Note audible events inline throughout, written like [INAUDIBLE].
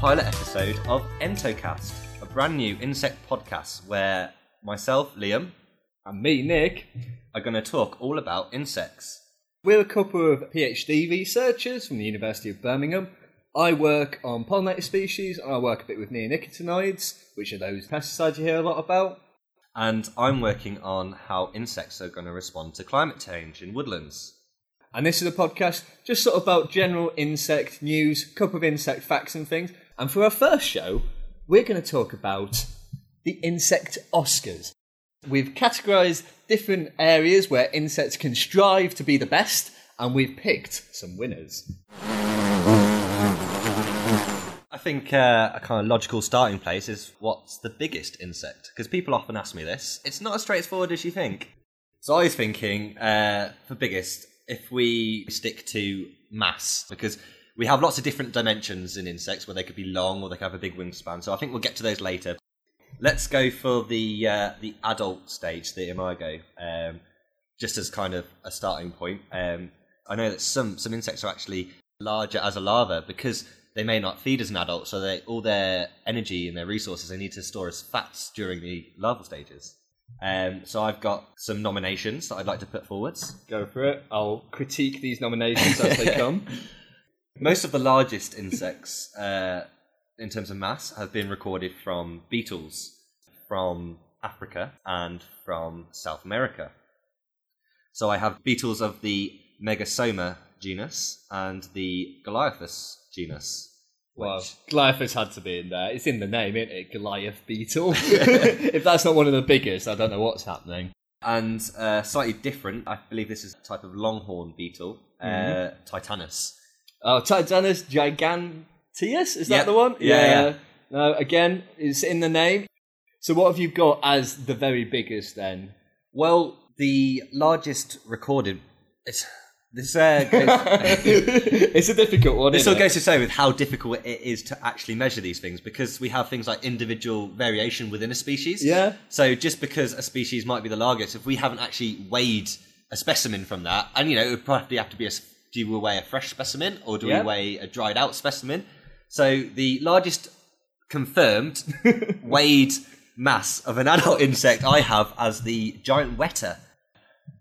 pilot episode of Entocast, a brand new insect podcast where myself, Liam, And me, Nick. are going to talk all about insects. We're a couple of PhD researchers from the University of Birmingham. I work on pollinator species and I work a bit with neonicotinoids, which are those pesticides you hear a lot about. And I'm working on how insects are going to respond to climate change in woodlands. And this is a podcast just sort of about general insect news, couple of insect facts and things. And for our first show, we're going to talk about the insect Oscars. We've categorized different areas where insects can strive to be the best, and we've picked some winners. I think uh, a kind of logical starting place is what's the biggest insect? Because people often ask me this. It's not as straightforward as you think. So I was thinking, uh, for biggest, if we stick to mass, because we have lots of different dimensions in insects where they could be long or they could have a big wingspan. So I think we'll get to those later. Let's go for the uh, the adult stage, the imago, um, just as kind of a starting point. Um, I know that some some insects are actually larger as a larva because they may not feed as an adult, so they all their energy and their resources they need to store as fats during the larval stages. Um, so I've got some nominations that I'd like to put forwards. Go for it. I'll critique these nominations as they [LAUGHS] come. Most of the largest insects, uh, in terms of mass, have been recorded from beetles from Africa and from South America. So I have beetles of the Megasoma genus and the Goliathus genus. Well, Goliathus had to be in there. It's in the name, isn't it? Goliath beetle. [LAUGHS] [LAUGHS] if that's not one of the biggest, I don't know what's happening. and uh, slightly different, I believe this is a type of longhorn beetle, uh, Titanus. Oh, Titanus giganteus, is that Yep. the one? Yeah, yeah. No, again, it's in the name. So what have you got as the very biggest then? Well, the largest recorded. It's, this uh, goes, [LAUGHS] it's a difficult one. This isn't all it? goes to say with how difficult it is to actually measure these things because we have things like individual variation within a species. Yeah. So just because a species might be the largest, if we haven't actually weighed a specimen from that, and you know, it would probably have to be a. s- Do we weigh a fresh specimen or do Yeah. we weigh a dried out specimen? So the largest confirmed [LAUGHS] weighed mass of an adult [LAUGHS] insect I have as the giant weta,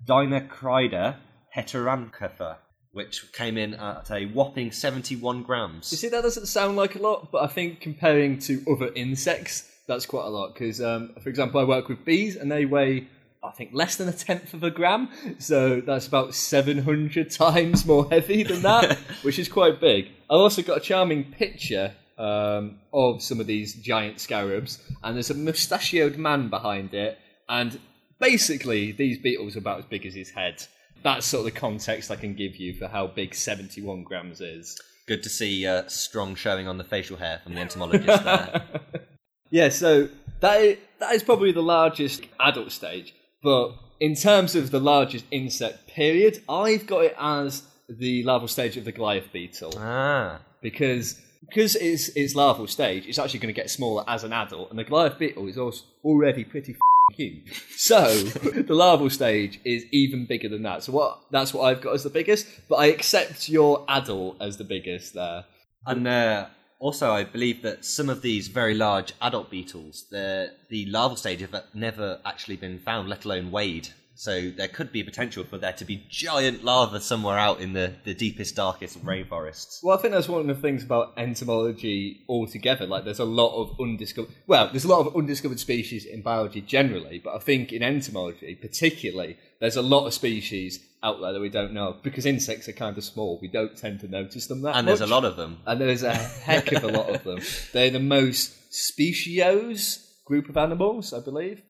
Deinacrida heteracantha, which came in at a whopping 71 grams. You see, that doesn't sound like a lot, but I think comparing to other insects, that's quite a lot. Because, um, for example, I work with bees, and they weigh, I think, less than a tenth of a gram. So that's about 700 times more heavy than that, [LAUGHS] which is quite big. I've also got a charming picture um, of some of these giant scarabs, and there's a mustachioed man behind it, and basically, these beetles are about as big as his head. That's sort of the context I can give you for how big 71 grams is. Good to see uh, strong showing on the facial hair from the entomologist there. [LAUGHS] Yeah, so that is, that is probably the largest adult stage. But in terms of the largest insect period, I've got it as the larval stage of the Goliath beetle ah. because because it's its larval stage, it's actually going to get smaller as an adult, and the Goliath beetle is also already pretty f***ing huge. So [LAUGHS] the larval stage is even bigger than that. So what that's what I've got as the biggest, but I accept your adult as the biggest there. And uh, also, I believe that some of these very large adult beetles, the larval stage have never actually been found, let alone weighed. So there could be potential for there to be giant larvae somewhere out in the, the deepest, darkest rainforests. Well, I think that's one of the things about entomology altogether. Like, there's a lot of undiscovered. Well, there's a lot of undiscovered species in biology generally, but I think in entomology, particularly, there's a lot of species out there that we don't know because insects are kind of small. We don't tend to notice them that And there's a lot of them. and there's a heck of a lot of them. [LAUGHS] They're the most speciose group of animals, I believe.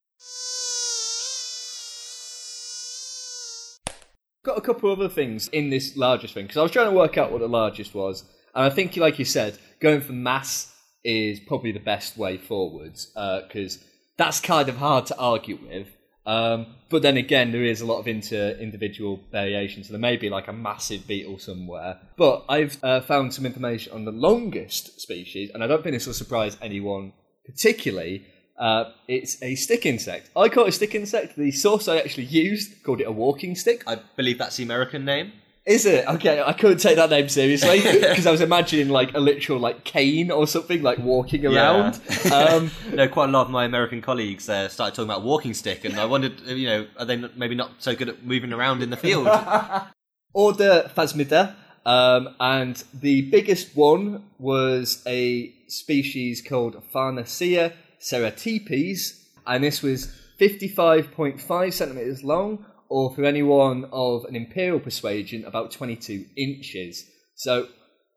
Got a couple other things in this largest thing because I was trying to work out what the largest was, and I think, like you said, going for mass is probably the best way forwards uh, because that's kind of hard to argue with. Um, but then again, there is a lot of inter individual variation, so there may be like a massive beetle somewhere. But I've uh, found some information on the longest species, and I don't think this will surprise anyone particularly. Uh, it's a stick insect. I caught a stick insect. The source I actually used called it a walking stick. I believe that's the American name. Is it okay? I couldn't take that name seriously [LAUGHS] because I was imagining like a literal like cane or something like walking around. [LAUGHS] Um, no, quite a lot of my American colleagues uh, started talking about walking stick, and I wondered, you know, are they maybe not so good at moving around in the field? [LAUGHS] or the Phasmida, um, and the biggest one was a species called Pharnacia serratipes, and this was 55.5 centimeters long, or for anyone of an imperial persuasion, about 22 inches. So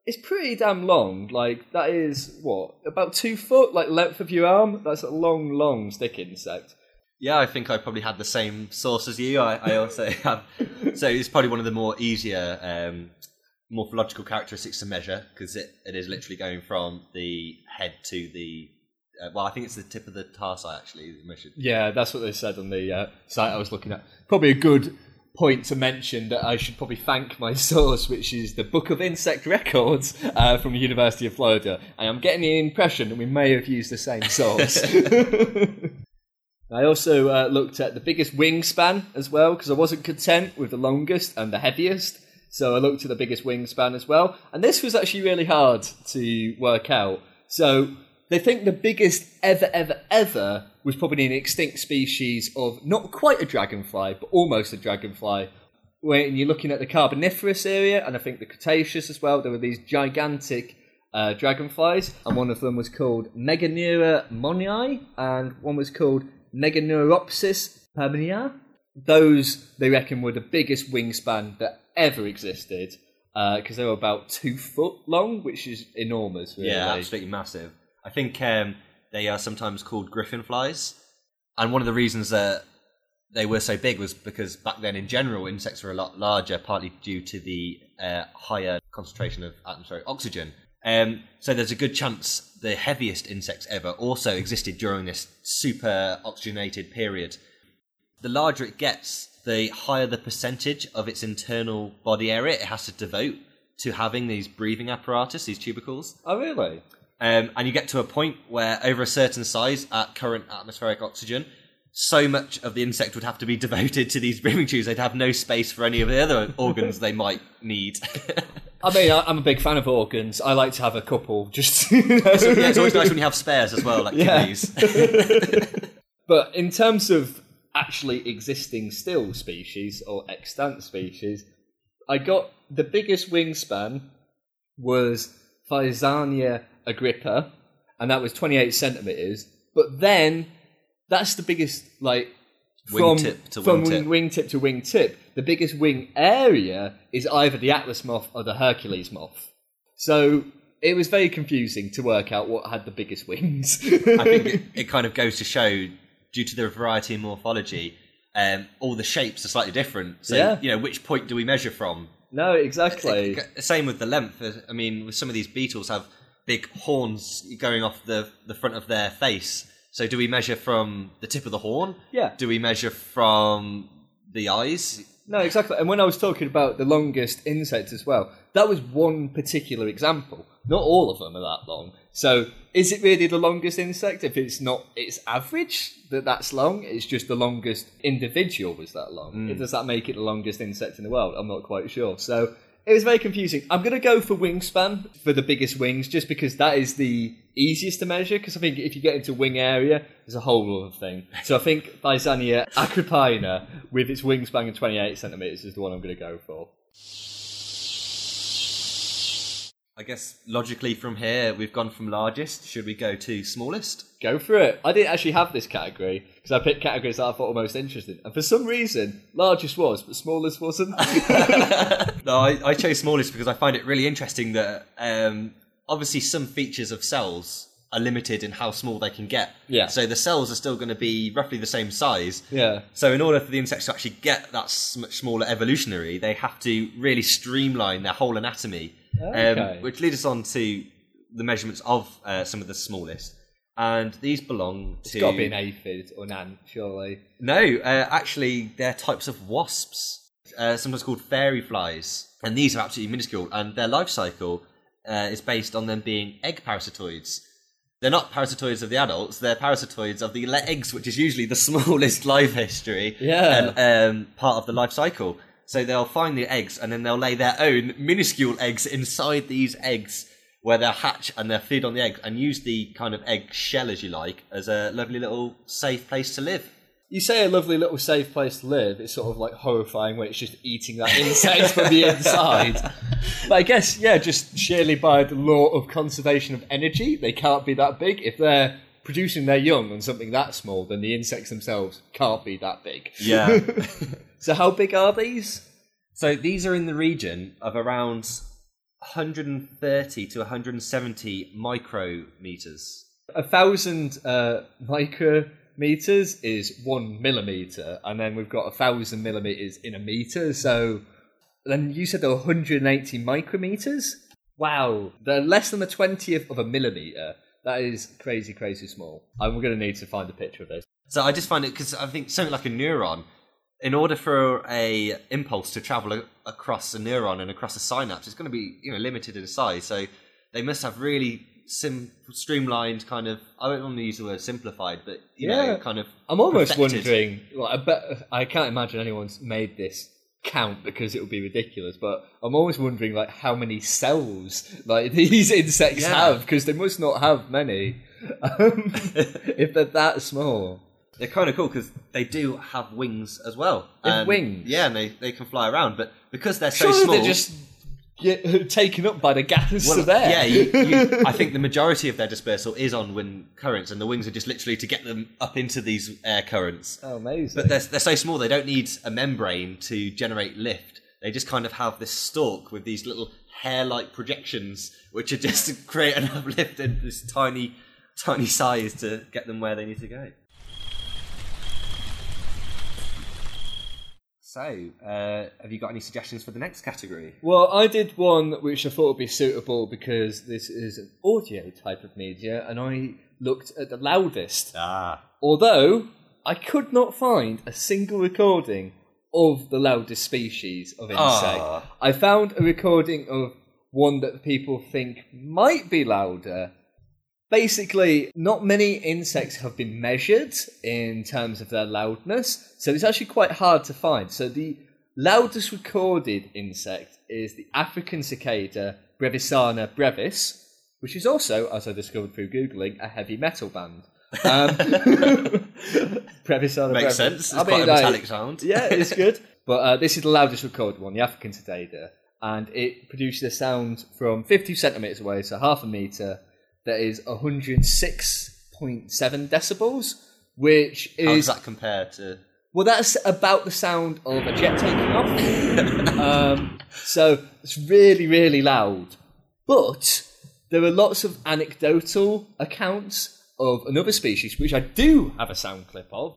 it's pretty damn long. Like that is what about two foot, like length of your arm. That's a long, long stick insect. Yeah, I think I probably had the same source as you. I, I also [LAUGHS] have. So it's probably one of the more easier um, morphological characteristics to measure because it, it is literally going from the head to the. Uh, well, I think it's the tip of the tarsi actually measured. Yeah, that's what they said on the uh, site I was looking at. Probably a good point to mention that I should probably thank my [LAUGHS] source, which is the Book of Insect Records uh, from the University of Florida. And I'm getting the impression that we may have used the same source. [LAUGHS] I also uh, looked at the biggest wingspan as well because I wasn't content with the longest and the heaviest. So I looked at the biggest wingspan as well. And this was actually really hard to work out. So they think the biggest ever, ever, ever was probably an extinct species of not quite a dragonfly, but almost a dragonfly. When you're looking at the Carboniferous area, and I think the Cretaceous as well, there were these gigantic uh, dragonflies, and one of them was called Meganeura monyi, and one was called Meganeuropsis permiana. Those, they reckon, were the biggest wingspan that ever existed, because uh, they were about two foot long, which is enormous, really. Yeah, absolutely massive. I think um, they are sometimes called griffin flies, and one of the reasons that they were so big was because back then, in general, insects were a lot larger, partly due to the uh, higher concentration of atmospheric oxygen. Um, so there's a good chance the heaviest insects ever also existed during this super oxygenated period. The larger it gets, the higher the percentage of its internal body area it has to devote to having these breathing apparatus, these tubercles. Oh, really? Um, and you get to a point where, over a certain size at current atmospheric oxygen, so much of the insect would have to be [LAUGHS] devoted to these breathing tubes, they'd have no space for any of the other [LAUGHS] organs they might need. I mean, I- I'm a big fan of organs. I like to have a couple. [LAUGHS] Just So, yeah, it's always nice when you have spares as well, like Yeah. kidneys. But in terms of actually existing still species or extant species, I got the biggest wingspan was Thysania agrippa, and that was 28 centimeters. But then that's the biggest, like, from, Wingtip to from wingtip. wing, wingtip to wingtip. The biggest wing area is either the Atlas moth or the Hercules moth. So it was very confusing to work out what had the biggest wings. I think [LAUGHS] it, it kind of goes to show, due to the variety in morphology, um, all the shapes are slightly different. So, Yeah. you know, which point do we measure from? no, exactly. Same with the length. I mean, with some of these beetles have big horns going off the, the front of their face. So do we measure from the tip of the horn? Yeah. Do we measure from the eyes? No, exactly. And when I was talking about the longest insect as well, that was one particular example. Not all of them are that long. So, is it really the longest insect? If it's not its average that that's long, it's just the longest individual was that long. Mm. Does that make it the longest insect in the world? I'm not quite sure. So, it was very confusing. I'm going to go for wingspan for the biggest wings, just because that is the easiest to measure. Because I think if you get into wing area, there's a whole other thing. So I think Thysania agrippina, with its wingspan of 28 centimeters, is the one I'm going to go for. I guess logically from here, we've gone from largest. Should we go to smallest? Go for it. I didn't actually have this category because I picked categories that I thought were most interesting, and for some reason, largest was, but smallest wasn't. [LAUGHS] No, I, I chose smallest because I find it really interesting that um, obviously some features of cells are limited in how small they can get. Yeah. So the cells are still going to be roughly the same size. yeah. So in order for the insects to actually get that much smaller evolutionary, they have to really streamline their whole anatomy, Okay. um, which leads us on to the measurements of uh, some of the smallest. And these belong to It's got to be an aphid or an ant, surely. no, uh, actually, they're types of wasps, uh, sometimes called fairy flies, and these are absolutely minuscule. And their life cycle uh, is based on them being egg parasitoids. They're not parasitoids of the adults; they're parasitoids of the eggs, which is usually the [LAUGHS] smallest life history Yeah. and um, part of the life cycle. So they'll find the eggs and then they'll lay their own minuscule eggs inside these eggs where they'll hatch and they'll feed on the eggs and use the kind of egg shell, as you like, as a lovely little safe place to live. You say a lovely little safe place to live. It's sort of like horrifying when it's just eating that insect from the inside. [LAUGHS] But I guess, yeah, just sheerly by the law of conservation of energy, they can't be that big. If they're producing their young on something that small, then the insects themselves can't be that big. Yeah. [LAUGHS] So how big are these? so these are in the region of around 130 to 170 micrometers. A thousand uh, micrometers is one millimeter, and then we've got a thousand millimeters in a meter. So then you said there were 180 micrometers. Wow, they're less than a twentieth of a millimeter. That is crazy, crazy small. I'm going to need to find a picture of this. So I just find it because I think something like a neuron, in order for a impulse to travel a- across a neuron and across a synapse, it's going to be you know limited in size. So they must have really sim- streamlined kind of. I don't want to use the word simplified, but you Yeah. know, kind of. I'm almost perfected. wondering. Well, I bet I can't imagine anyone's made this count because it would be ridiculous. But I'm always wondering, like, how many cells like [LAUGHS] these insects Yeah. have because they must not have many [LAUGHS] um, [LAUGHS] if they're that small. They're kind of cool because they do have wings as well. They have And- wings? Yeah, and they, they can fly around. But because they're so Surely small, they're just get [LAUGHS] taken up by the gas Well, [LAUGHS] air. Yeah, you, you, [LAUGHS] I think the majority of their dispersal is on wind currents, and the wings are just literally to get them up into these air currents. oh, amazing. But they're, they're so small, they don't need a membrane to generate lift. They just kind of have this stalk with these little hair-like projections, which are just to create enough lift in this tiny, tiny size to get them where they need to go. So, uh, have you got any suggestions for the next category? Well, I did one which I thought would be suitable because this is an audio type of media, and I looked at the loudest. Ah, Although I could not find a single recording of the loudest species of insect. Ah. I found a recording of one that people think might be louder. Basically, not many insects have been measured in terms of their loudness, so it's actually quite hard to find. So the loudest recorded insect is the African cicada Brevisana brevis, which is also, as I discovered through googling, a heavy metal band. Um, [LAUGHS] Brevisana makes brevis. sense. It's I quite mean, a like, metallic sound. [LAUGHS] yeah, it's good. [LAUGHS] But uh, this is the loudest recorded one, the African cicada, and it produces a sound from 50 centimeters away, so half a meter. That is 106.7 decibels, which is. How does that compare to? well, that's about the sound of a jet taking off. [LAUGHS] um, so it's really, really loud. But there are lots of anecdotal accounts of another species, which I do have a sound clip of.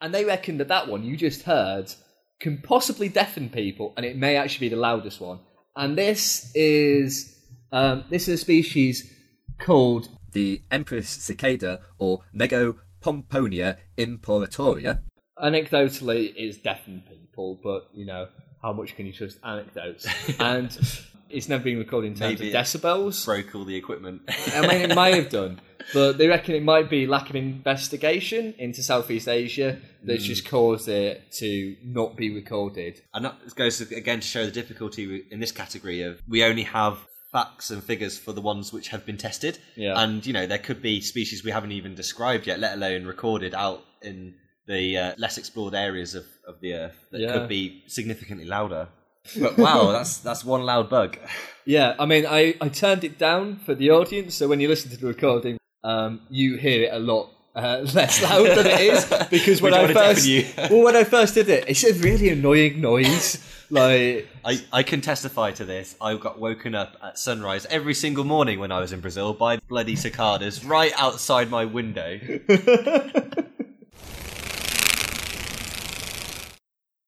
And they reckon that that one you just heard can possibly deafen people, and it may actually be the loudest one. And this is um, this is a species called the Empress cicada or Megapomponia imperatoria. anecdotally is deafen people, but you know how much can you trust anecdotes? [LAUGHS] and it's never been recorded in terms Maybe of decibels. Broke all the equipment. I mean, it may have done, but they reckon it might be lack of investigation into Southeast Asia that's just caused it to not be recorded. and that goes again to show the difficulty in this category of we only have facts and figures for the ones which have been tested. Yeah. And you know there could be species we haven't even described yet, let alone recorded out in the uh, less explored areas of, of the earth that Yeah. could be significantly louder. [LAUGHS] But wow, that's that's one loud bug. Yeah, I mean, I, I turned it down for the audience, so when you listen to the recording, um, you hear it a lot uh, [LAUGHS] less loud than it is [LAUGHS] because when I first [LAUGHS] well, when I first did it, it's a really annoying noise. Like, I, I can testify to this. I got woken up at sunrise every single morning when I was in Brazil by bloody cicadas right outside my window.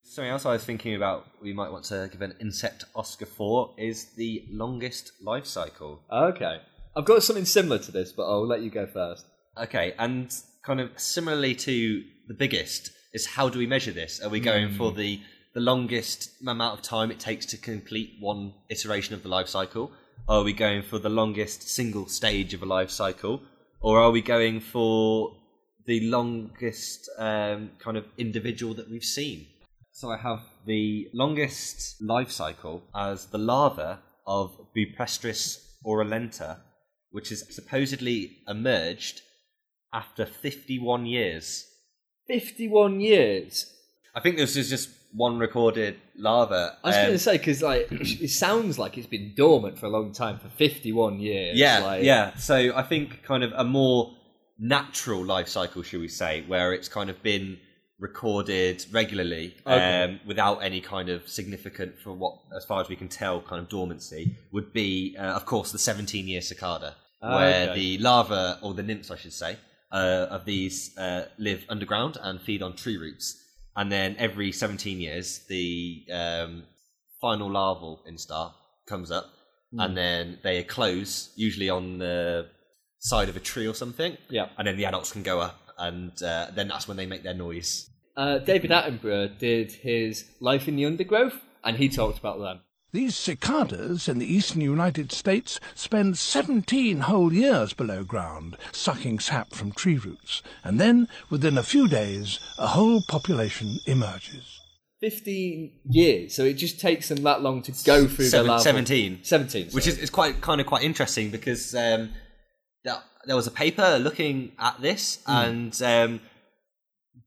Something else I was thinking about we might want to give an insect Oscar for is the longest life cycle. okay, I've got something similar to this, but I'll let you go first. Okay, and kind of similarly to the biggest, is how do we measure this? Are we going for the the longest amount of time it takes to complete one iteration of the life cycle? Are we going for the longest single stage of a life cycle? Or are we going for the longest um, kind of individual that we've seen. So I have the longest life cycle as the larva of Buprestis aurulenta, which has supposedly emerged after 51 years. 51 years. I think this is just one recorded larva. I was um, going to say because like [CLEARS THROAT] it sounds like it's been dormant for a long time for 51 years. Yeah, like, yeah. So I think kind of a more natural life cycle, should we say, where it's kind of been recorded regularly Okay. um, without any kind of significant, for what, as far as we can tell, kind of dormancy, would be, uh, of course, the 17 year cicada, Ah, where okay. the larva, or the nymphs, I should say, uh, of these uh, live underground and feed on tree roots. And then every 17 years, the um, final larval instar comes up, Hmm. and then they close, usually on the side of a tree or something. Yeah. And then the adults can go up, and uh, then that's when they make their noise. Uh, David Attenborough did his Life in the Undergrowth, and he talked about them. These cicadas in the eastern United States spend 17 whole years below ground, sucking sap from tree roots, and then, within a few days, a whole population emerges. 15 years, so it just takes them that long to go through Seven- the larval. 17. 17. Which is, is quite kind of quite interesting because um, there, there was a paper looking at this, Hmm. and um,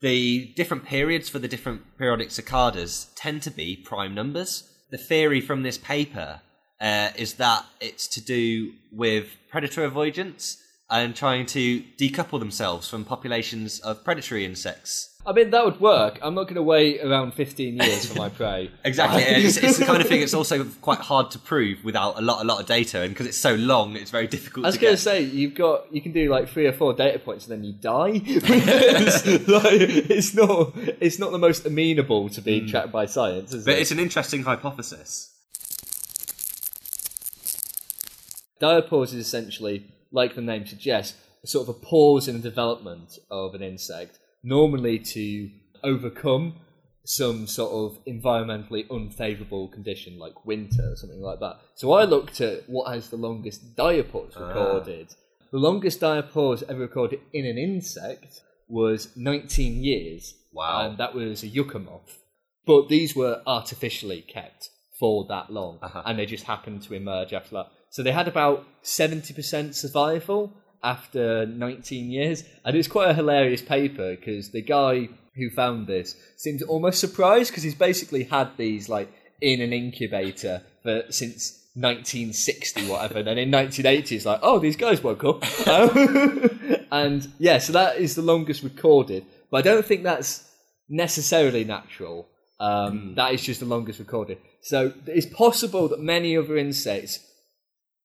the different periods for the different periodic cicadas tend to be prime numbers. The theory from this paper uh, is that it's to do with predator avoidance and trying to decouple themselves from populations of predatory insects. I mean, that would work. I'm not going to wait around 15 years for my [LAUGHS] prey. Exactly, it's, it's the kind of thing that's [LAUGHS] also quite hard to prove without a lot, a lot of data, and because it's so long, it's very difficult. I was to going get. to say you've got you can do like three or four data points and then you die. [LAUGHS] it's, like, it's not it's not the most amenable to being tracked by science, is Hmm. But it? it's an interesting hypothesis. Diapause is essentially, like the name suggests, a sort of a pause in the development of an insect, normally to overcome some sort of environmentally unfavourable condition like winter or something like that. So I looked at what has the longest diapause recorded. The longest diapause ever recorded in an insect was 19 years. Wow. And that was a yucca moth. But these were artificially kept for that long, Uh-huh. and they just happened to emerge after that. So they had about 70% survival after 19 years, and it's quite a hilarious paper because the guy who found this seems almost surprised because he's basically had these like in an incubator for since 1960 whatever and then in 1980 he's like oh these guys woke up. [LAUGHS] And yeah so that is the longest recorded but i don't think that's necessarily natural. Um, that is just the longest recorded. So it's possible that many other insects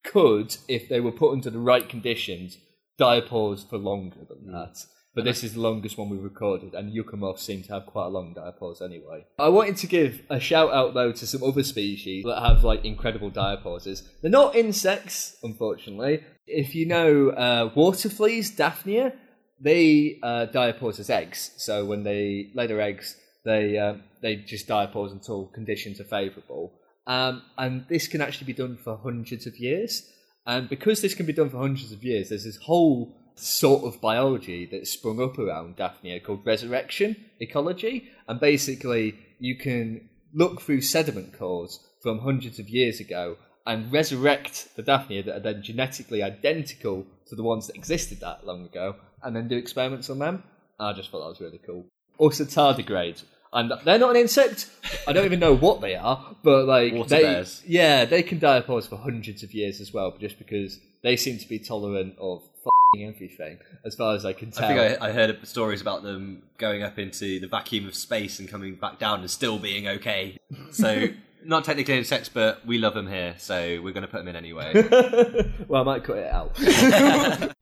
could if they were put under the right conditions diapause for longer than that but this is the longest one we've recorded, and yucca moths seem to have quite a long diapause anyway. I wanted to give a shout out though to some other species that have like incredible diapauses. They're not insects, unfortunately. If you know uh, water fleas, Daphnia, they uh, diapause as eggs. So when they lay their eggs, they uh, they just diapause until conditions are favourable. Um, and this can actually be done for hundreds of years. And because this can be done for hundreds of years, there's this whole sort of biology that's sprung up around Daphnia called resurrection ecology. And basically, you can look through sediment cores from hundreds of years ago and resurrect the Daphnia that are then genetically identical to the ones that existed that long ago, and then do experiments on them. I just thought that was really cool. Also, tardigrades. And they're not an insect. I don't even know what they are, but like Water they, bears. yeah, they can diapause for hundreds of years as well, just because they seem to be tolerant of f***ing everything, as far as I can tell. I think I, I heard stories about them going up into the vacuum of space and coming back down and still being okay. [LAUGHS] So, not technically insects, but we love them here, so we're going to put them in anyway. [LAUGHS] well, I might cut it out. [LAUGHS]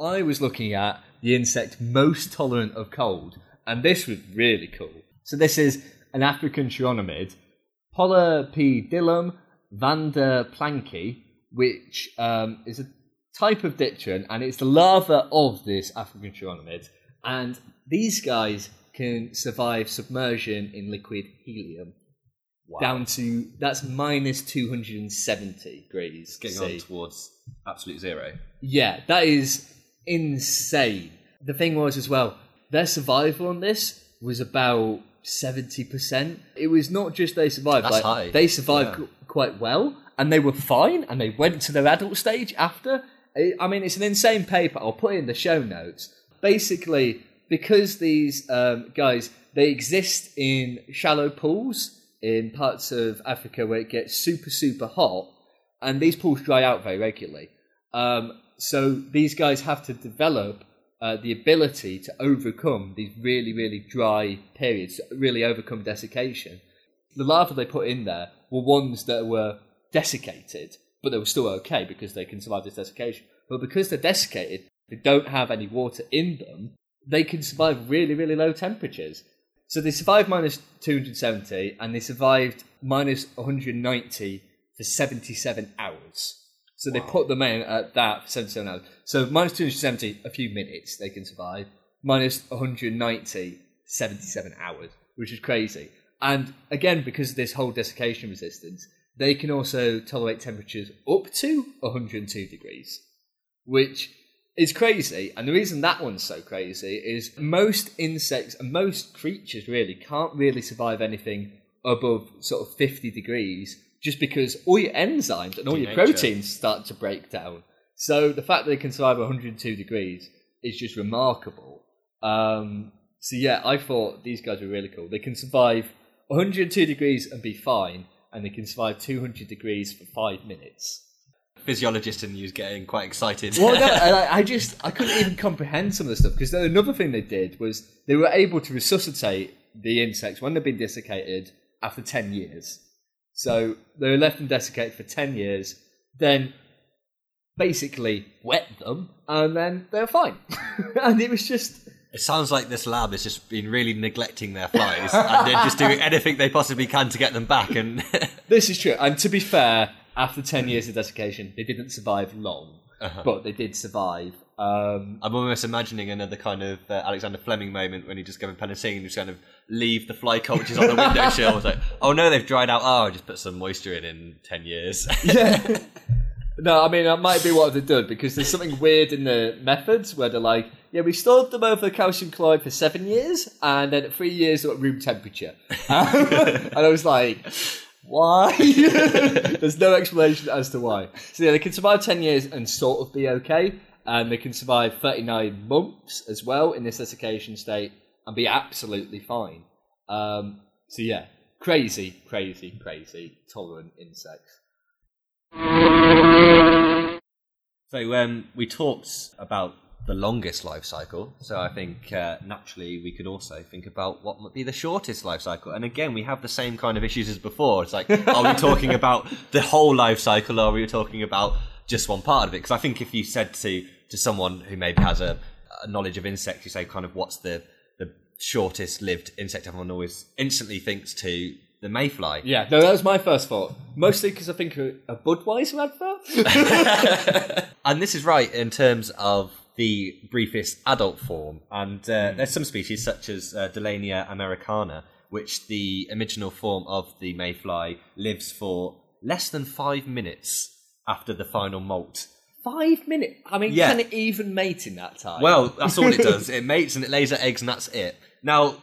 I was looking at the insect most tolerant of cold, and this was really cool. So this is an African chironomid, Polypedilum vanderplanki, which um, is a type of dipteran, and it's the larva of this African chironomid. And these guys can survive submersion in liquid helium. down to that's minus 270 degrees. Getting C. on towards absolute zero. Yeah, that is insane. The thing was as well, their survival on this was about seventy percent. It was not just they survived; That's like, high. they survived Yeah. qu- quite well, and they were fine, and they went to their adult stage after. I mean, it's an insane paper. I'll put it in the show notes. Basically, because these um, guys they exist in shallow pools in parts of Africa where it gets super super hot, and these pools dry out very regularly. Um, so these guys have to develop uh, the ability to overcome these really, really dry periods, really overcome desiccation. The larvae they put in there were ones that were desiccated, but they were still okay because they can survive this desiccation. But because they're desiccated, they don't have any water in them, they can survive really, really low temperatures. So they survived minus 270 and they survived minus 190 for 77 hours. So they put them in at that for 77 hours. So minus 270, a few minutes they can survive. Minus 190, 77 hours, which is crazy. And again, because of this whole desiccation resistance, they can also tolerate temperatures up to 102 degrees, which is crazy. And the reason that one's so crazy is most insects and most creatures really can't really survive anything above sort of 50 degrees just because all your enzymes and all your Nature. proteins start to break down. So the fact that they can survive 102 degrees is just remarkable. Um, so yeah, I thought these guys were really cool. They can survive 102 degrees and be fine, and they can survive 200 degrees for five minutes. Physiologist in you's getting quite excited. Well, no, [LAUGHS] I, I just I couldn't even comprehend some of the stuff because another thing they did was they were able to resuscitate the insects when they've been desiccated after ten years. So they were left and desiccated for ten years, then basically wet them, and then they were fine. [LAUGHS] and it was just It sounds like this lab has just been really neglecting their flies and they're just doing anything they possibly can to get them back. And [LAUGHS] this is true. And to be fair, after ten years of desiccation, they didn't survive long, but they did survive. Um, I'm almost imagining another kind of uh, Alexander Fleming moment when he just given penicillin and just kind of leave the fly cultures on the windowsill. [LAUGHS] It's like, oh no, they've dried out. Oh, I'll just put some moisture in in ten years. [LAUGHS] Yeah. no, I mean that might be what they've done because there's something weird in the methods where they're like, yeah, we stored them over calcium chloride for seven years, and then at three years at room temperature. [LAUGHS] and I was like, why? there's no explanation as to why. So yeah, they can survive ten years and sort of be okay, and they can survive 39 months as well in this desiccation state and be absolutely fine. Um, so yeah, crazy, crazy, crazy tolerant insects. So um, we talked about the longest life cycle. So I think uh, naturally we could also think about what might be the shortest life cycle. And again, we have the same kind of issues as before. It's like, are we talking [LAUGHS] about the whole life cycle, or are we talking about just one part of it? Because I think if you said to to someone who maybe has a, a knowledge of insects, you say kind of what's the the shortest lived insect, everyone always instantly thinks to the mayfly. Yeah, no, that was my first thought. Mostly because I think a, a Budweiser advert. [LAUGHS] And this is right in terms of the briefest adult form. And uh, there's some species, such as uh, Dolania americana, which the original form of the mayfly lives for less than five minutes after the final molt. Five minutes. I mean, Yeah. can it even mate in that time? Well, that's all it [LAUGHS] does. It mates and it lays her eggs, and that's it. Now,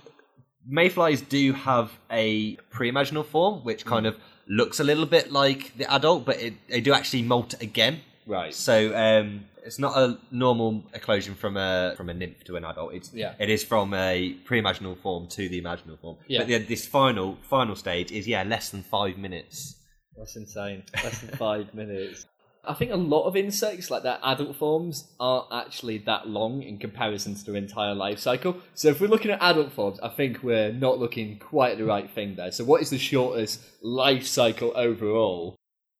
mayflies do have a pre-imaginal form, which kind of looks a little bit like the adult, but it, they do actually molt again. right. So um, it's not a normal eclosion from a from a nymph to an adult. It's Yeah. it is from a pre-imaginal form to the imaginal form. Yeah. But the, this final final stage is yeah less than five minutes. That's insane. Less than five [LAUGHS] minutes. I think a lot of insects, like their adult forms, aren't actually that long in comparison to their entire life cycle. So if we're looking at adult forms, I think we're not looking quite at the right thing there. So what is the shortest life cycle overall?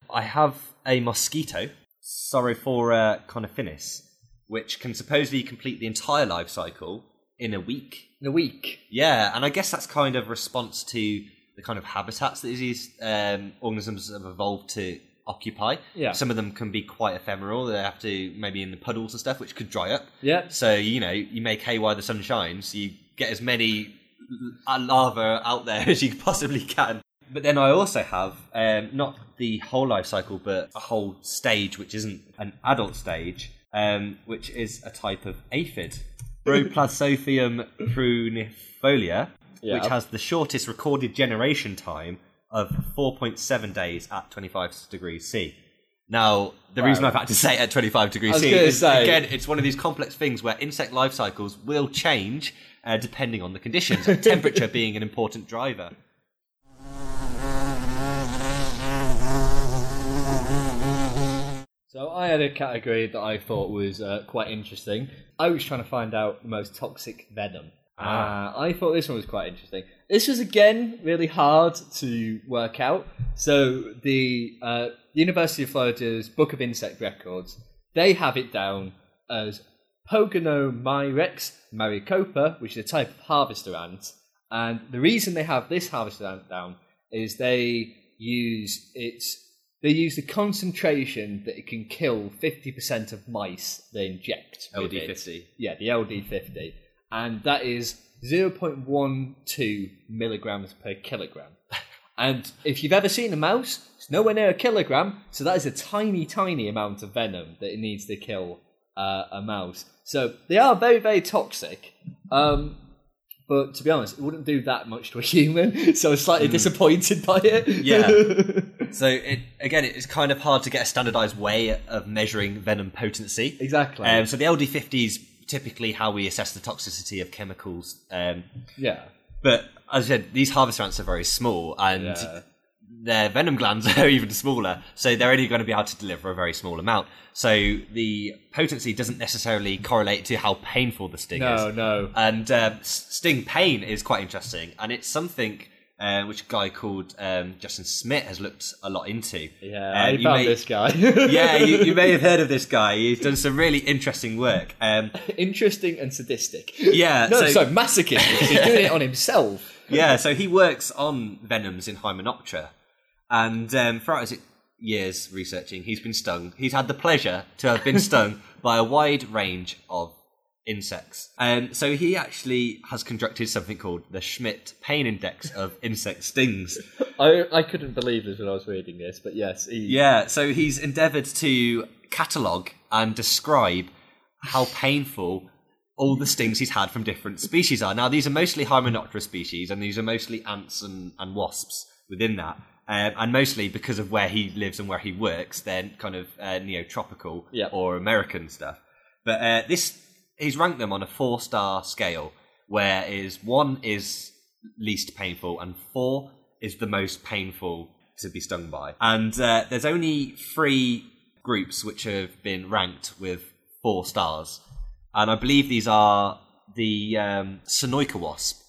I have a mosquito, Psorophora confinnis, which can supposedly complete the entire life cycle in a week. In a week. Yeah, and I guess that's kind of response to the kind of habitats that these um, organisms have evolved to occupy. Yeah. Some of them can be quite ephemeral. They have to maybe in the puddles and stuff, which could dry up. Yeah. So you know, you make hay while the sun shines. You get as many lava out there [LAUGHS] as you possibly can. but then I also have um, not the whole life cycle, but a whole stage which isn't an adult stage, um, which is a type of aphid, [LAUGHS] Rhopalosiphum prunifolia, Yeah. which has the shortest recorded generation time of 4.7 days at 25 degrees C. Now, the reason I've had to say at 25 degrees C is, say- again, it's one of these complex things where insect life cycles will change uh, depending on the conditions, [LAUGHS] temperature being an important driver. So I had a category that I thought was uh, quite interesting. I was trying to find out the most toxic venom. Ah. Uh, I thought this one was quite interesting. This was again really hard to work out. So the uh, University of Florida's Book of Insect Records they have it down as Pogonomyrmex maricopa, which is a type of harvester ant. And the reason they have this harvester ant down is they use its they use the concentration that it can kill 50% of mice they inject. LD50. Yeah, the LD50. And that is 0.12 milligrams per kilogram. [LAUGHS] And if you've ever seen a mouse, it's nowhere near a kilogram, so that is a tiny, tiny amount of venom that it needs to kill uh, a mouse. So they are very, very toxic. Um, but to be honest, it wouldn't do that much to a [LAUGHS] human, so I was slightly disappointed by it. Yeah. [LAUGHS] So it again, it's kind of hard to get a standardized way of measuring venom potency. exactly. Um, so the LD50 is typically how we assess the toxicity of chemicals. Um, yeah. but as I said, these harvester ants are very small, and Yeah. their venom glands [LAUGHS] are even smaller, so they're only going to be able to deliver a very small amount. So the potency doesn't necessarily correlate to how painful the sting is. No, no. And uh, sting pain is quite interesting, and it's something uh, which a guy called um, Justin Schmidt has looked a lot into. Yeah, Uh, I you found may- this guy. [LAUGHS] yeah, you, you may have heard of this guy. He's done some really interesting work. Um, [LAUGHS] Interesting and sadistic. Yeah, No, so- so, masochistic. He's doing it on himself. [LAUGHS] yeah, so he works on venoms in Hymenoptera, and um, throughout his years researching, he's been stung. He's had the pleasure to have been stung by a wide range of insects. Um, so he actually has constructed something called the Schmidt Pain Index of [LAUGHS] insect stings. I, I couldn't believe this when I was reading this, but yes, he, Yeah, so he's endeavoured to catalogue and describe how painful all the stings he's had from different species are. Now, these are mostly Hymenoptera species, and these are mostly ants and, and wasps within that. Um, and mostly because of where he lives and where he works, they're kind of uh, neotropical Yep. or American stuff. But uh, this, he's ranked them on a four star scale, where is one is least painful and four is the most painful to be stung by. And uh, there's only three groups which have been ranked with four stars, and I believe these are the um, wasp,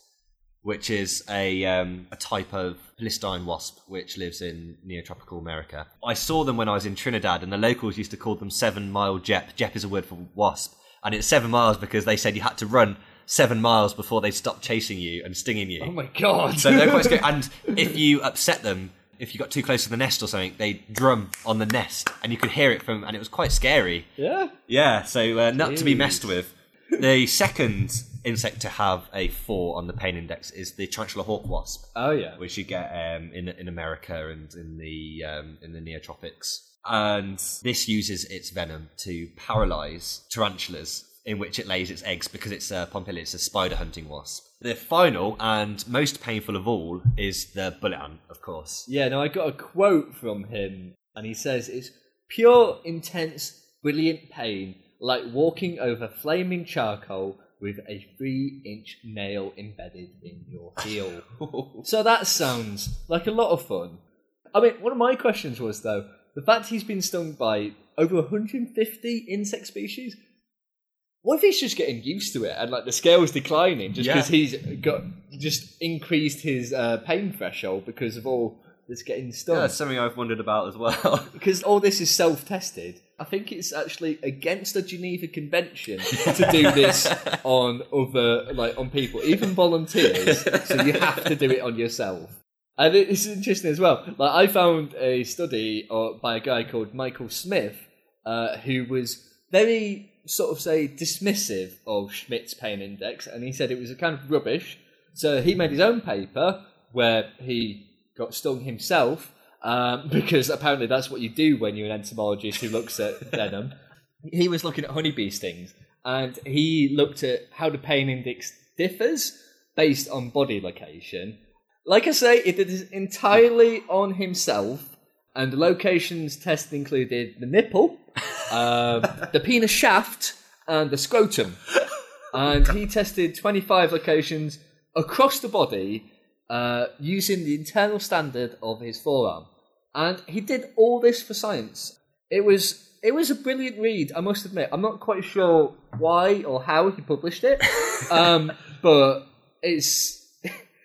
which is a um, a type of Polistine wasp which lives in neotropical America. I saw them when I was in Trinidad, and the locals used to call them seven mile jep. Jep is a word for wasp, and it's seven miles because they said you had to run seven miles before they stopped chasing you and stinging you. Oh my god. So they're quite. [LAUGHS] And if you upset them, if you got too close to the nest or something, they drum on the nest, and you could hear it from, and it was quite scary. yeah. Yeah, so uh, not to be messed with. The second insect to have a four on the pain index is the tarantula hawk wasp, Oh yeah. which you get um, in in America and in the um, in the neotropics. And this uses its venom to paralyze tarantulas, in which it lays its eggs because it's a pompili, it's a spider hunting wasp. The final and most painful of all is the bullet ant, of course. Yeah, now I got a quote from him, and he says it's pure, intense, brilliant pain, like walking over flaming charcoal with a three-inch nail embedded in your heel. [LAUGHS] so that sounds like a lot of fun. I mean, one of my questions was though the fact he's been stung by over 150 insect species. What if he's just getting used to it and like the scale's declining just Yeah. because he's got just increased his uh, pain threshold because of all this getting stung? Yeah, that's something I've wondered about as well. [LAUGHS] because all this is self-tested. I think it's actually against the Geneva Convention to do this [LAUGHS] on other, like on people, even volunteers. so you have to do it on yourself. And it's interesting as well. Like I found a study uh, by a guy called Michael Smith, uh, who was very sort of say dismissive of Schmidt's pain index, and he said it was a kind of rubbish. So he made his own paper where he got stung himself um, [LAUGHS] because apparently that's what you do when you're an entomologist who looks at [LAUGHS] venom. He was looking at honeybee stings and he looked at how the pain index differs based on body location. Like I say, it is entirely on himself, and the locations tested included the nipple, [LAUGHS] um, the penis shaft, and the scrotum. And he tested 25 locations across the body uh, using the internal standard of his forearm. And he did all this for science. It was it was a brilliant read, I must admit. I'm not quite sure why or how he published it, [LAUGHS] um, but it's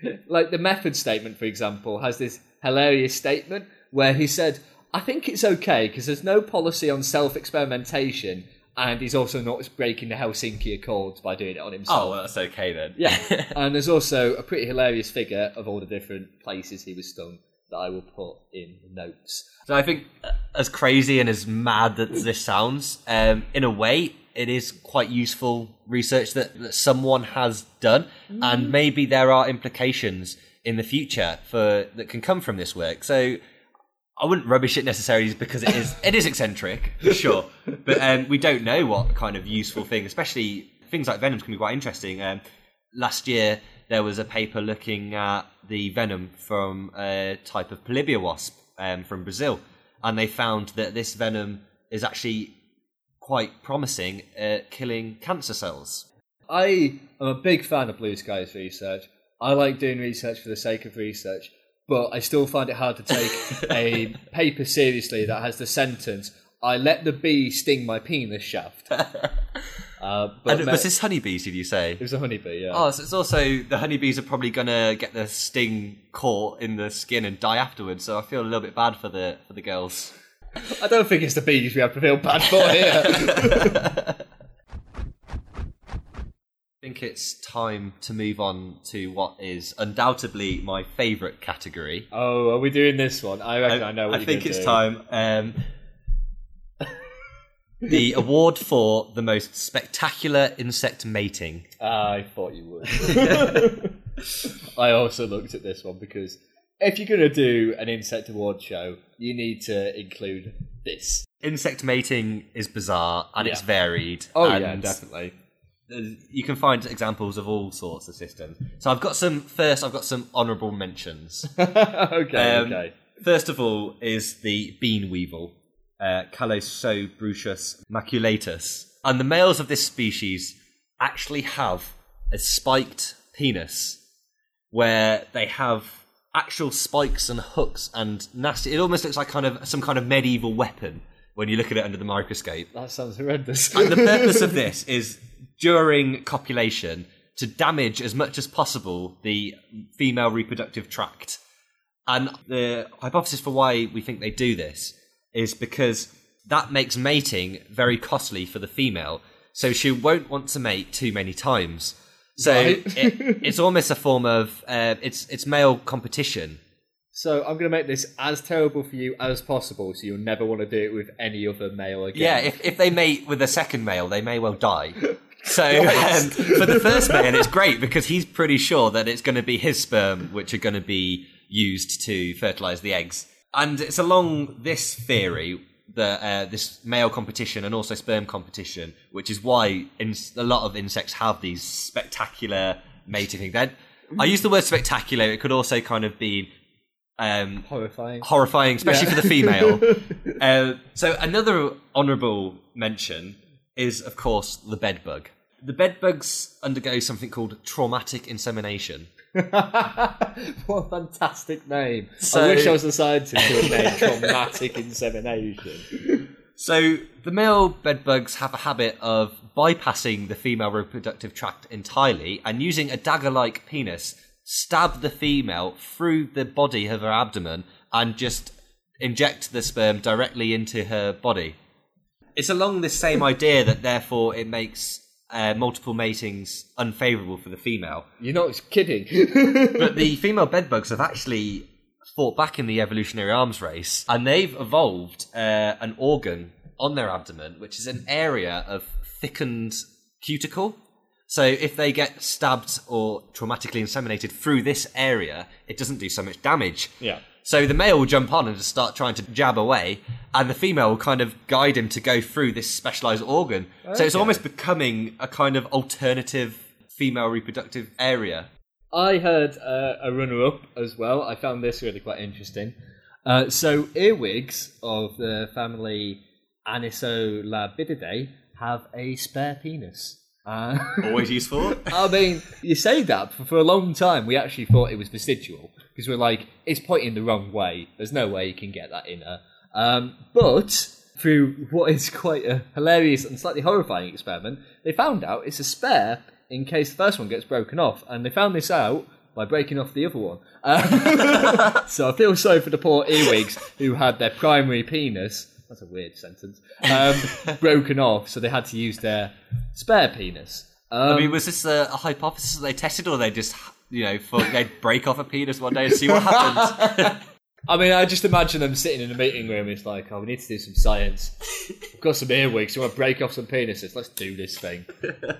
[LAUGHS] like the method statement, for example, has this hilarious statement where he said, I think it's okay because there's no policy on self experimentation, and he's also not breaking the Helsinki Accords by doing it on himself. Oh, well, that's okay then. Yeah, [LAUGHS] and there's also a pretty hilarious figure of all the different places he was stung that I will put in the notes. So I think, uh, as crazy and as mad that this sounds, um, in a way, it is quite useful research that, that someone has done, and maybe there are implications in the future for that can come from this work. So I wouldn't rubbish it necessarily because it is it is eccentric, for sure, but um, we don't know what kind of useful thing, especially things like venoms, can be quite interesting. Um, last year there was a paper looking at the venom from a type of Polybia wasp um, from Brazil, and they found that this venom is actually quite promising at killing cancer cells. I am a big fan of Blue Skies research. I like doing research for the sake of research, but I still find it hard to take a [LAUGHS] paper seriously that has the sentence, I let the bee sting my penis shaft. [LAUGHS] Uh, but And me- was this honeybees? Did you say? it was a honeybee, yeah. Oh, so it's also the honeybees are probably gonna get the sting caught in the skin and die afterwards. So I feel a little bit bad for the for the girls. I don't think it's the bees we have to feel bad for here. I think it's time to move on to what is undoubtedly my favourite category. oh, are we doing this one? I reckon I, know what I think it's do. time. Um, the award for the most spectacular insect mating. I thought you would. [LAUGHS] I also looked at this one because if you're going to do an insect award show, you need to include this. Insect mating is bizarre and it's varied. Oh and yeah, definitely. You can find examples of all sorts of systems. So I've got some. First, I've got some honourable mentions. [LAUGHS] okay, Um, okay. First of all is the bean weevil, uh, Callosobruchus maculatus. And the males of this species actually have a spiked penis where they have actual spikes and hooks and nasty. It almost looks like kind of some kind of medieval weapon when you look at it under the microscope. That sounds horrendous. And the [LAUGHS] purpose of this is during copulation to damage as much as possible the female reproductive tract. And the hypothesis for why we think they do this is because that makes mating very costly for the female. So she won't want to mate too many times. So Right. it, it's almost a form of uh, it's it's male competition. so I'm going to make this as terrible for you as possible, so you'll never want to do it with any other male again. Yeah, if, if they mate with a second male, they may well die. [LAUGHS] So um, for the first male, it's great because he's pretty sure that it's going to be his sperm which are going to be used to fertilize the eggs. And it's along this theory that uh, this male competition and also sperm competition, which is why in, a lot of insects have these spectacular mating things. Then I use the word spectacular; it could also kind of be um, horrifying. horrifying, especially Yeah. for the female. [LAUGHS] uh, so another honourable mention is, of course, the bedbug. The bedbugs undergo something called traumatic insemination. [LAUGHS] what a fantastic name! So- I wish I was a scientist who had named traumatic insemination. So the male bedbugs have a habit of bypassing the female reproductive tract entirely and using a dagger-like penis stab the female through the body of her abdomen and just inject the sperm directly into her body. It's along this same idea that therefore it makes uh, multiple matings unfavourable for the female. You're not kidding. [LAUGHS] But the [LAUGHS] female bedbugs have actually fought back in the evolutionary arms race, and they've evolved uh, an organ on their abdomen, which is an area of thickened cuticle, So if they get stabbed or traumatically inseminated through this area, it doesn't do so much damage. Yeah. So the male will jump on and just start trying to jab away, and the female will kind of guide him to go through this specialized organ. So it's Okay. almost becoming a kind of alternative female reproductive area. I heard uh, a runner up as well. I found this really quite interesting. Uh, so, earwigs of the family Anisolabididae have a spare penis. Uh, Always [LAUGHS] useful. I mean, you say that, but for a long time we actually thought it was vestigial because we're like, it's pointing the wrong way. There's no way you can get that in her. Um, but through what is quite a hilarious and slightly horrifying experiment, they found out it's a spare in case the first one gets broken off, and they found this out by breaking off the other one. Uh, [LAUGHS] so I feel sorry for the poor earwigs who had their primary penis. That's a weird sentence. Um, [LAUGHS] broken off, so they had to use their spare penis. Um, I mean, was this a, a hypothesis that they tested, or they just, you know, thought they'd break off a penis one day and see what happens? [LAUGHS] I mean, I just imagine them sitting in a meeting room. It's like, oh, we need to do some science. We've got some earwigs. You want to break off some penises? Let's do this thing.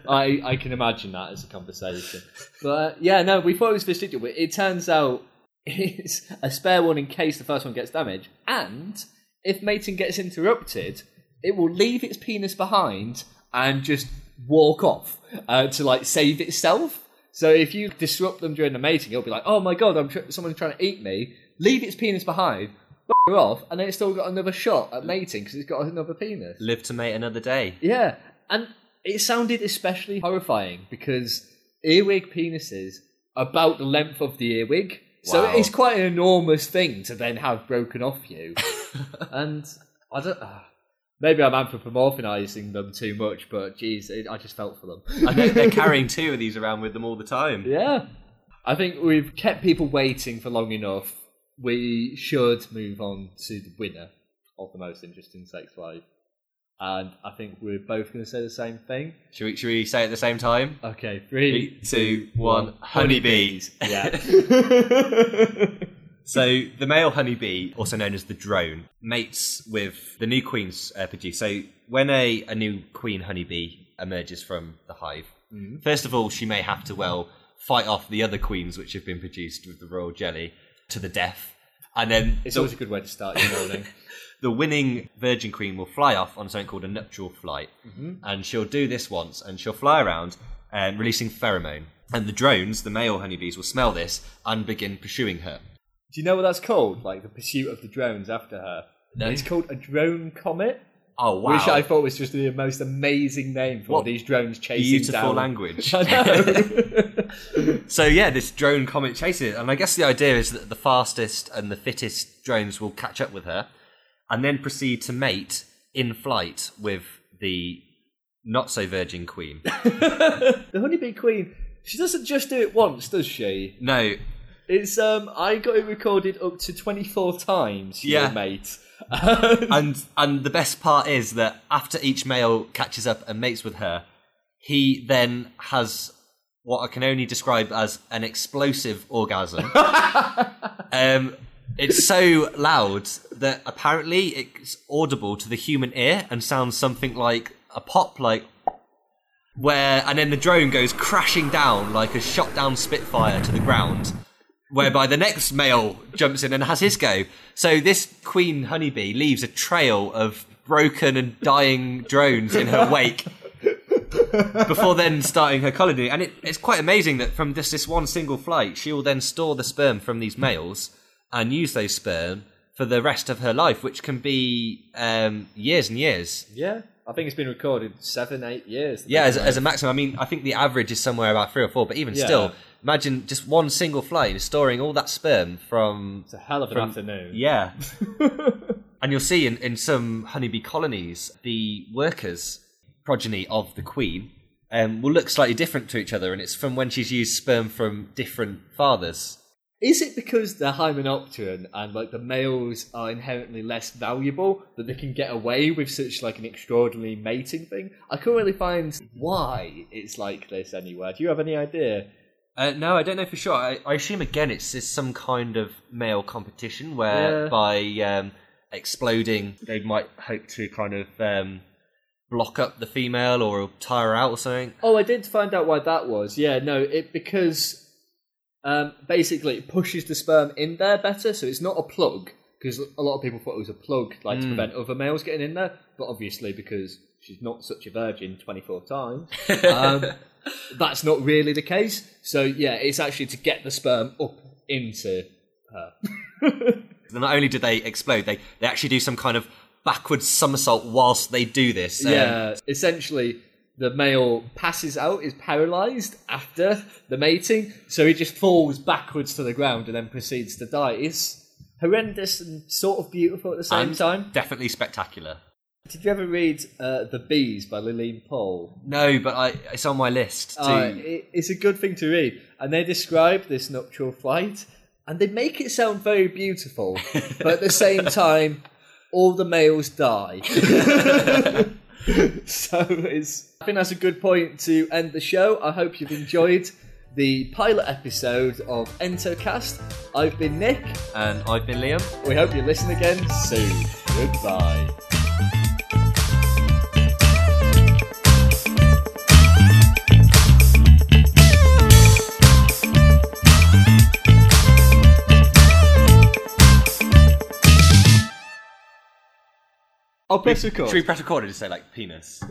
I, I can imagine that as a conversation. But uh, yeah, no, we thought it was vestigial. But it turns out [LAUGHS] it's a spare one in case the first one gets damaged. And if mating gets interrupted, it will leave its penis behind and just walk off uh, to like save itself. So if you disrupt them during the mating, it'll be like, "Oh my god, I'm tr- someone's trying to eat me." Leave its penis behind, her off, and then it's still got another shot at mating because it's got another penis. Live to mate another day. Yeah, and it sounded especially horrifying because earwig penises are about the length of the earwig. So it's quite an enormous thing to then have broken off you. [LAUGHS] and I don't. Uh, maybe I'm anthropomorphizing them too much, but geez, it, I just felt for them. And they're, they're carrying two of these around with them all the time. Yeah. I think we've kept people waiting for long enough. We should move on to the winner of the most interesting sex life. And I think we're both going to say the same thing. Should we, should we say it at the same time? Okay, three, Three, two, one. Honeybees. Yeah. [LAUGHS] [LAUGHS] So the male honeybee, also known as the drone, mates with the new queens uh, produced. So when a, a new queen honeybee emerges from the hive, mm-hmm. first of all, she may have to well fight off the other queens which have been produced with the royal jelly to the death, and then it's the, always a good way to start your morning. [LAUGHS] the winning virgin queen will fly off on something called a nuptial flight, mm-hmm. and she'll do this once, and she'll fly around, and releasing pheromone. And the drones, the male honeybees, will smell this and begin pursuing her. Do you know what that's called? Like the pursuit of the drones after her. No. It's called a drone comet. Oh wow! Which I thought was just the most amazing name for What these drones chasing Beautiful down. language. [LAUGHS] I know. [LAUGHS] so yeah, this drone comet chases it, and I guess the idea is that the fastest and the fittest drones will catch up with her, and then proceed to mate in flight with the not so virgin queen. [LAUGHS] the honeybee queen, she doesn't just do it once, does she? no, It's um, I got it recorded up to twenty four times. Yeah. Mate. [LAUGHS] and and the best part is that after each male catches up and mates with her, he then has what I can only describe as an explosive orgasm. [LAUGHS] um, it's so loud that apparently it's audible to the human ear and sounds something like a pop, like where, and then the drone goes crashing down like a shot down Spitfire to the ground. Whereby the next male jumps in and has his go. So this queen honeybee leaves a trail of broken and dying drones in her wake before then starting her colony. And it, it's quite amazing that from just this one single flight, she will then store the sperm from these males and use those sperm for the rest of her life, which can be um, years and years. yeah, I think it's been recorded seven, eight years. Yeah, as, as a maximum. I mean, I think the average is somewhere about three or four, but even Yeah. still, imagine just one single and storing all that sperm from. it's a hell of an from- afternoon. Yeah. [LAUGHS] and you'll see in, in some honeybee colonies, the workers, progeny of the queen, um, will look slightly different to each other, and it's from when she's used sperm from different fathers. Is it because they're hymenopteran and like the males are inherently less valuable that they can get away with such like an extraordinary mating thing? I couldn't really find why it's like this anywhere. Do you have any idea? Uh, no, I don't know for sure. I, I assume again it's, it's some kind of male competition where Yeah. by um, exploding they might hope to kind of um, block up the female or tire her out or something. Oh, I did find out why that was. Yeah, no, it because um, basically it pushes the sperm in there better, so it's not a plug. Because a lot of people thought it was a plug, like to prevent other males getting in there. But obviously, because she's not such a virgin twenty four times, [LAUGHS] um, that's not really the case. So yeah, it's actually to get the sperm up into her. [LAUGHS] Not only do they explode, they, they actually do some kind of backwards somersault whilst they do this. Um, Yeah, essentially, the male passes out, is paralyzed after the mating, so he just falls backwards to the ground and then proceeds to die. It's horrendous and sort of beautiful at the same and time. Definitely spectacular. Did you ever read uh, The Bees by Laline Paull? No, but I, it's on my list too. Uh, it, it's a good thing to read. And they describe this nuptial flight, and they make it sound very beautiful, [LAUGHS] but at the same time, all the males die. [LAUGHS] [LAUGHS] so it's. I think that's a good point to end the show. I hope you've enjoyed the pilot episode of Entocast. I've been Nick. and I've been Liam. We hope you listen again soon. Goodbye. I'll press record. Should we press record and just say like penis?